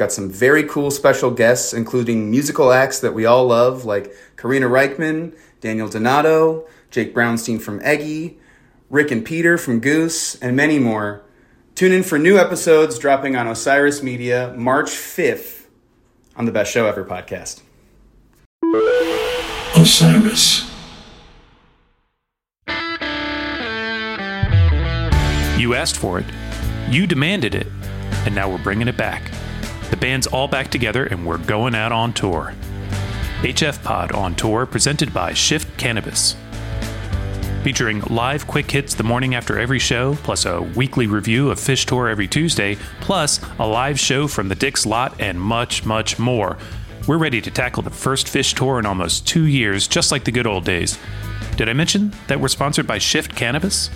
We've got some very cool special guests, including musical acts that we all love, like Karina Rykman, Daniel Donato, Jake Brownstein from Eggy, Rick and Peter from Goose, and many more. Tune in for new episodes dropping on Osiris Media March 5th on the Best Show Ever podcast. Osiris. You asked for it, you demanded it, and now we're bringing it back. Band's all back together and we're going out on tour. HF Pod on tour presented by Shift Cannabis. Featuring live quick hits the morning after every show, plus a weekly review of Phish Tour every Tuesday, plus a live show from the Dick's Lot, and much, much more. We're ready to tackle the first Phish Tour in almost two years, just like the good old days. Did I mention that we're sponsored by Shift Cannabis?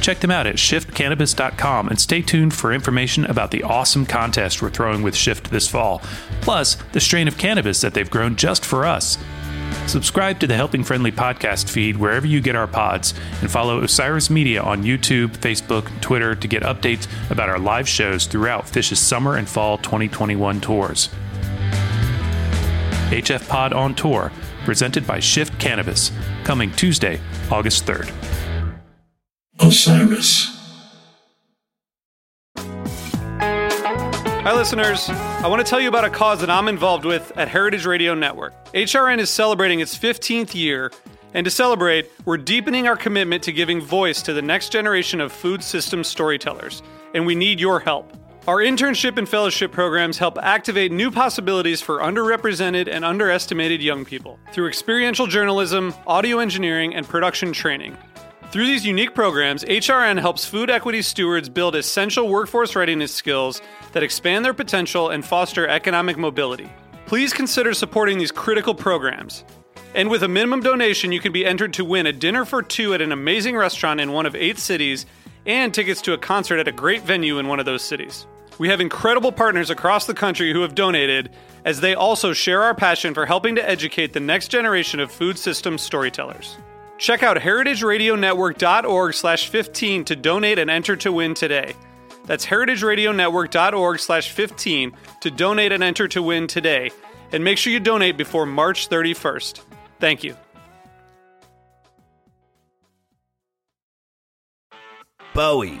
Check them out at shiftcannabis.com and stay tuned for information about the awesome contest we're throwing with Shift this fall, plus the strain of cannabis that they've grown just for us. Subscribe to the Helping Friendly podcast feed wherever you get our pods, and follow Osiris Media on YouTube, Facebook, Twitter to get updates about our live shows throughout Phish's summer and fall 2021 tours. HF Pod on Tour, presented by Shift Cannabis, coming Tuesday, August 3rd. Osiris. Hi, listeners. I want to tell you about a cause that I'm involved with at Heritage Radio Network. HRN is celebrating its 15th year, and to celebrate, we're deepening our commitment to giving voice to the next generation of food system storytellers, and we need your help. Our internship and fellowship programs help activate new possibilities for underrepresented and underestimated young people through experiential journalism, audio engineering, and production training. Through these unique programs, HRN helps food equity stewards build essential workforce readiness skills that expand their potential and foster economic mobility. Please consider supporting these critical programs. And with a minimum donation, you can be entered to win a dinner for two at an amazing restaurant in one of eight cities and tickets to a concert at a great venue in one of those cities. We have incredible partners across the country who have donated, as they also share our passion for helping to educate the next generation of food system storytellers. Check out heritageradionetwork.org slash 15 to donate and enter to win today. That's heritageradionetwork.org slash 15 to donate and enter to win today. And make sure you donate before March 31st. Thank you. Bowie,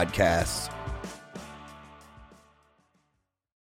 podcasts.